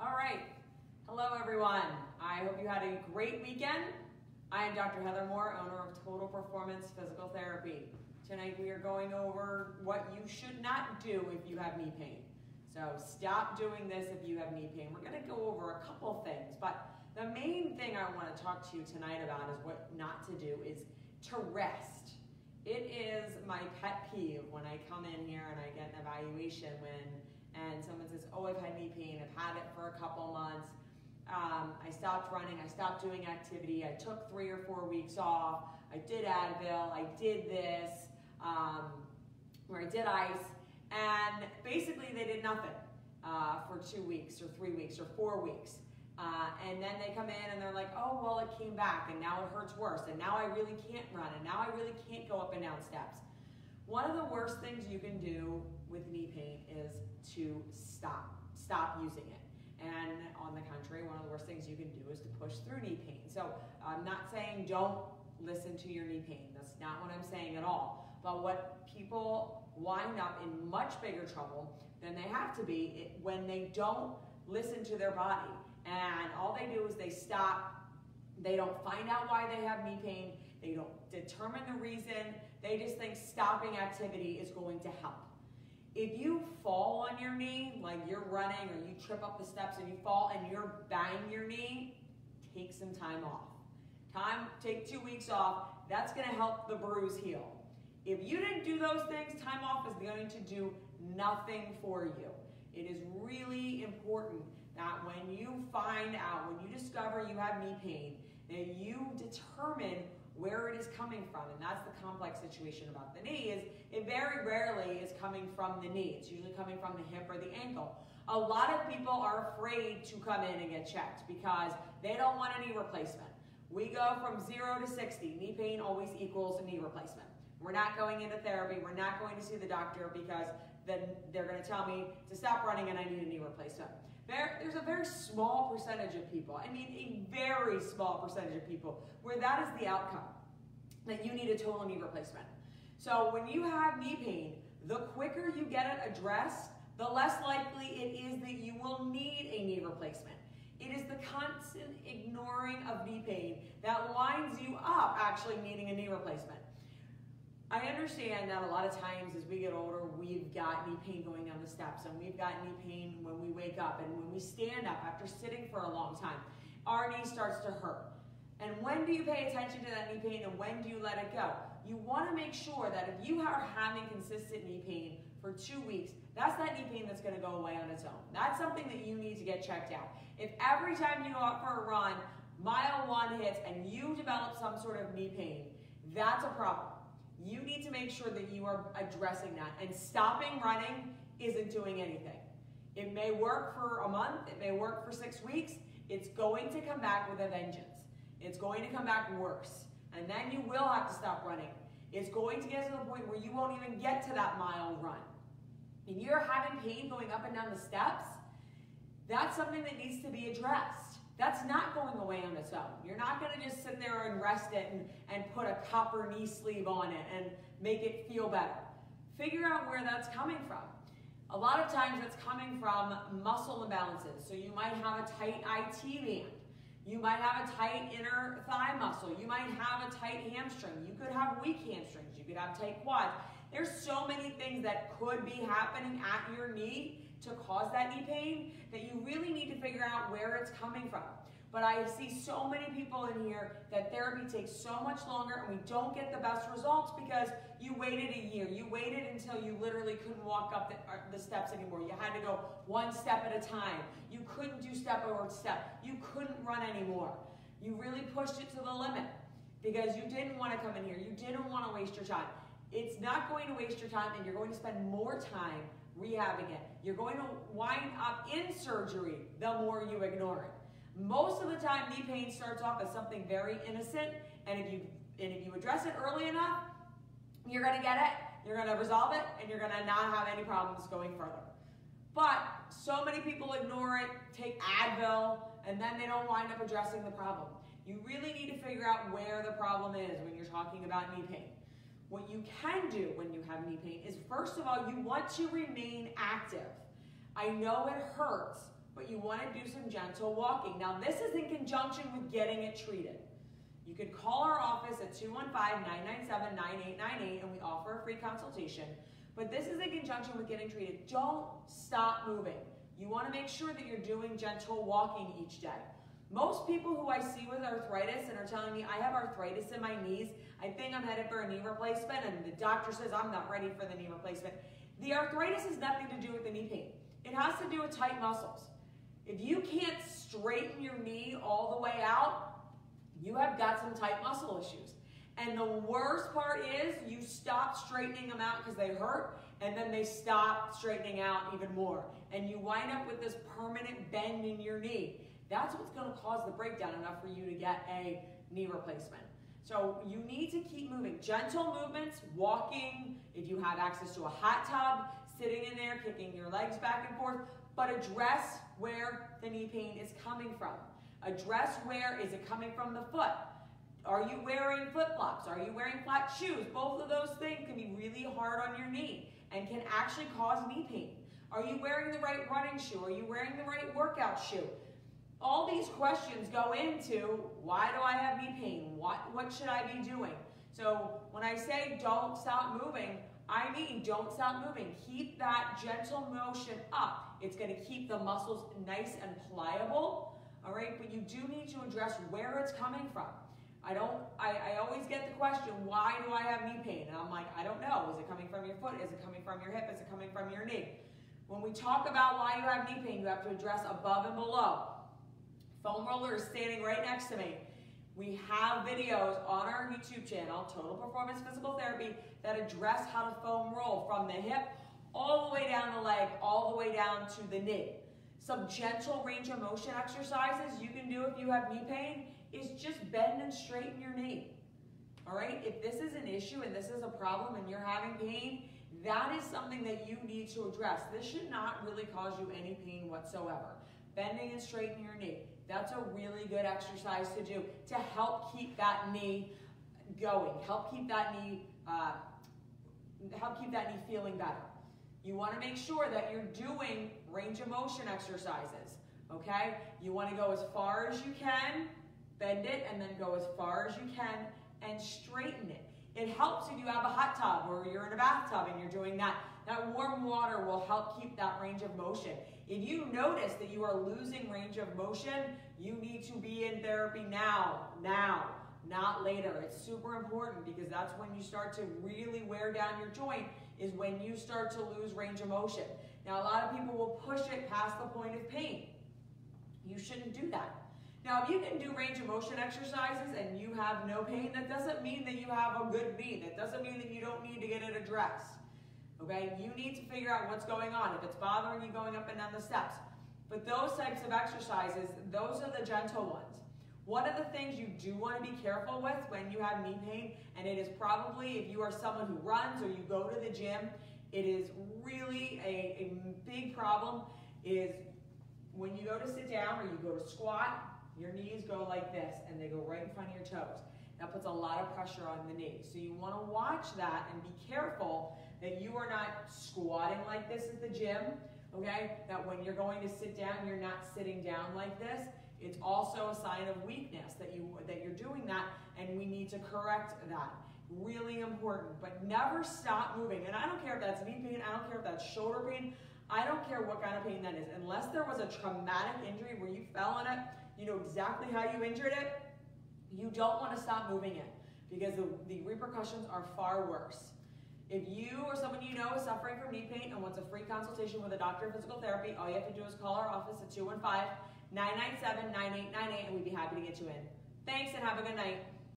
All right. Hello, everyone. I hope you had a great weekend. I am Dr. Heather Moore, owner of Total Performance Physical Therapy. Tonight we are going over what you should not do if you have knee pain. So stop doing this if you have knee pain. We're going to go over a couple things, but the main thing I want to talk to you tonight about is what not to do is to rest. It is my pet peeve when I come in here and I get an evaluation when and someone says, oh, I've had knee pain, I've had it for a couple months. Um, I stopped running, I stopped doing activity, I took three or four weeks off, I did Advil, I did this, um, where I did ice, and basically they did nothing uh, for two weeks or three weeks or four weeks. Uh, and then they come in and they're like, oh, well, it came back and now it hurts worse. And now I really can't run. And now I really can't go up and down steps. One of the worst things you can do with knee pain is to stop, stop using it. And on the contrary, one of the worst things you can do is to push through knee pain. So I'm not saying don't listen to your knee pain. That's not what I'm saying at all. But what people wind up in much bigger trouble than they have to be when they don't listen to their body. And all they do is they stop, they don't find out why they have knee pain, they don't determine the reason, they just think stopping activity is going to help. If you fall on your knee, like you're running or you trip up the steps and you fall and you're banging your knee, take some time off. Time, take two weeks off. That's gonna help the bruise heal. If you didn't do those things, time off is going to do nothing for you. It is really important that when you find out, when you discover you have knee pain, that you determine where it is coming from. And that's the complex situation about the knee is it very rarely is coming from the knee. It's usually coming from the hip or the ankle. A lot of people are afraid to come in and get checked because they don't want a knee replacement. We go from zero to 60. Knee pain always equals a knee replacement. We're not going into therapy. We're not going to see the doctor because then they're going to tell me to stop running and I need a knee replacement. There, there's a very small percentage of people, I mean a very small percentage of people, where that is the outcome, that you need a total knee replacement. So when you have knee pain, the quicker you get it addressed, the less likely it is that you will need a knee replacement. It is the constant ignoring of knee pain that winds you up actually needing a knee replacement. I understand that a lot of times as we get older, we've got knee pain going down the steps and we've got knee pain when we wake up and when we stand up after sitting for a long time. Our knee starts to hurt. And when do you pay attention to that knee pain and when do you let it go? You want to make sure that if you are having consistent knee pain for two weeks, that's that knee pain that's going to go away on its own. That's something that you need to get checked out. If every time you go out for a run, mile one hits and you develop some sort of knee pain, that's a problem. You need to make sure that you are addressing that. And stopping running isn't doing anything. It may work for a month, it may work for six weeks. It's going to come back with a vengeance. It's going to come back worse. And then you will have to stop running. It's going to get to the point where you won't even get to that mile run. And you're having pain going up and down the steps, that's something that needs to be addressed. That's not going away on its own. You're not going to just sit there and rest it and, and put a copper knee sleeve on it and make it feel better. Figure out where that's coming from. A lot of times it's coming from muscle imbalances. So you might have a tight IT band. You might have a tight inner thigh muscle. You might have a tight hamstring. You could have weak hamstrings. You could have tight quads. There's so many things that could be happening at your knee to cause that knee pain that you really need to figure out where it's coming from. But I see so many people in here that therapy takes so much longer and we don't get the best results because you waited a year. You waited until you literally couldn't walk up the, uh, the steps anymore. You had to go one step at a time. You couldn't do step over step. You couldn't run anymore. You really pushed it to the limit because you didn't want to come in here. You didn't want to waste your time. It's not going to waste your time and you're going to spend more time rehabbing it. You're going to wind up in surgery the more you ignore it. Most of the time, knee pain starts off as something very innocent, and if you and if you address it early enough, you're going to get it, you're going to resolve it, and you're going to not have any problems going further. But so many people ignore it, take Advil, and then they don't wind up addressing the problem. You really need to figure out where the problem is when you're talking about knee pain. What you can do when you have knee pain is first of all, you want to remain active. I know it hurts, but you want to do some gentle walking. Now, this is in conjunction with getting it treated. You could call our office at 215-997-9898 and we offer a free consultation. But this is in conjunction with getting treated. Don't stop moving. You want to make sure that you're doing gentle walking each day. Most people who I see with arthritis and are telling me, I have arthritis in my knees, I think I'm headed for a knee replacement, and the doctor says I'm not ready for the knee replacement. The arthritis has nothing to do with the knee pain. It has to do with tight muscles. If you can't straighten your knee all the way out, you have got some tight muscle issues. And the worst part is you stop straightening them out because they hurt, and then they stop straightening out even more. And you wind up with this permanent bend in your knee. That's what's going to cause the breakdown enough for you to get a knee replacement. So you need to keep moving. Gentle movements, walking, if you have access to a hot tub, sitting in there, kicking your legs back and forth, but address where the knee pain is coming from. Address where is it coming from the foot. Are you wearing flip-flops? Are you wearing flat shoes? Both of those things can be really hard on your knee and can actually cause knee pain. Are you wearing the right running shoe? Are you wearing the right workout shoe? All these questions go into why do I have knee pain? What, what should I be doing? So when I say don't stop moving, I mean don't stop moving. Keep that gentle motion up. It's going to keep the muscles nice and pliable, all right? But you do need to address where it's coming from. I don't, I, I always get the question, why do I have knee pain? And I'm like, I don't know. Is it coming from your foot? Is it coming from your hip? Is it coming from your knee? When we talk about why you have knee pain, you have to address above and below. Foam roller is standing right next to me. We have videos on our YouTube channel, Total Performance Physical Therapy, that address how to foam roll from the hip all the way down the leg, all the way down to the knee. Some gentle range of motion exercises you can do if you have knee pain is just bend and straighten your knee. All right, if this is an issue and this is a problem and you're having pain, that is something that you need to address. This should not really cause you any pain whatsoever. Bending and straightening your knee. That's a really good exercise to do to help keep that knee going, help keep that knee, uh, help keep that knee feeling better. You want to make sure that you're doing range of motion exercises, okay? You want to go as far as you can, bend it, and then go as far as you can and straighten it. It helps if you have a hot tub or you're in a bathtub and you're doing that. That warm water will help keep that range of motion. If you notice that you are losing range of motion, you need to be in therapy now, now, not later. It's super important because that's when you start to really wear down your joint is when you start to lose range of motion. Now, a lot of people will push it past the point of pain. You shouldn't do that. Now, if you can do range of motion exercises and you have no pain, that doesn't mean that you have a good knee. That doesn't mean that you don't need to get it addressed. Okay, you need to figure out what's going on. If it's bothering you going up and down the steps. But those types of exercises, those are the gentle ones. One of the things you do want to be careful with when you have knee pain, and it is probably if you are someone who runs or you go to the gym, it is really a, a big problem is when you go to sit down or you go to squat, your knees go like this and they go right in front of your toes. That puts a lot of pressure on the knee. So you want to watch that and be careful that you are not squatting like this at the gym, okay? That when you're going to sit down, you're not sitting down like this. It's also a sign of weakness that, you, that you're doing that, and we need to correct that. Really important, but never stop moving. And I don't care if that's knee pain, I don't care if that's shoulder pain, I don't care what kind of pain that is. Unless there was a traumatic injury where you fell on it, you know exactly how you injured it, you don't want to stop moving it because the, the repercussions are far worse. If you or someone you know is suffering from knee pain and wants a free consultation with a doctor of physical therapy, all you have to do is call our office at 215 997 9898 and we'd be happy to get you in. Thanks and have a good night.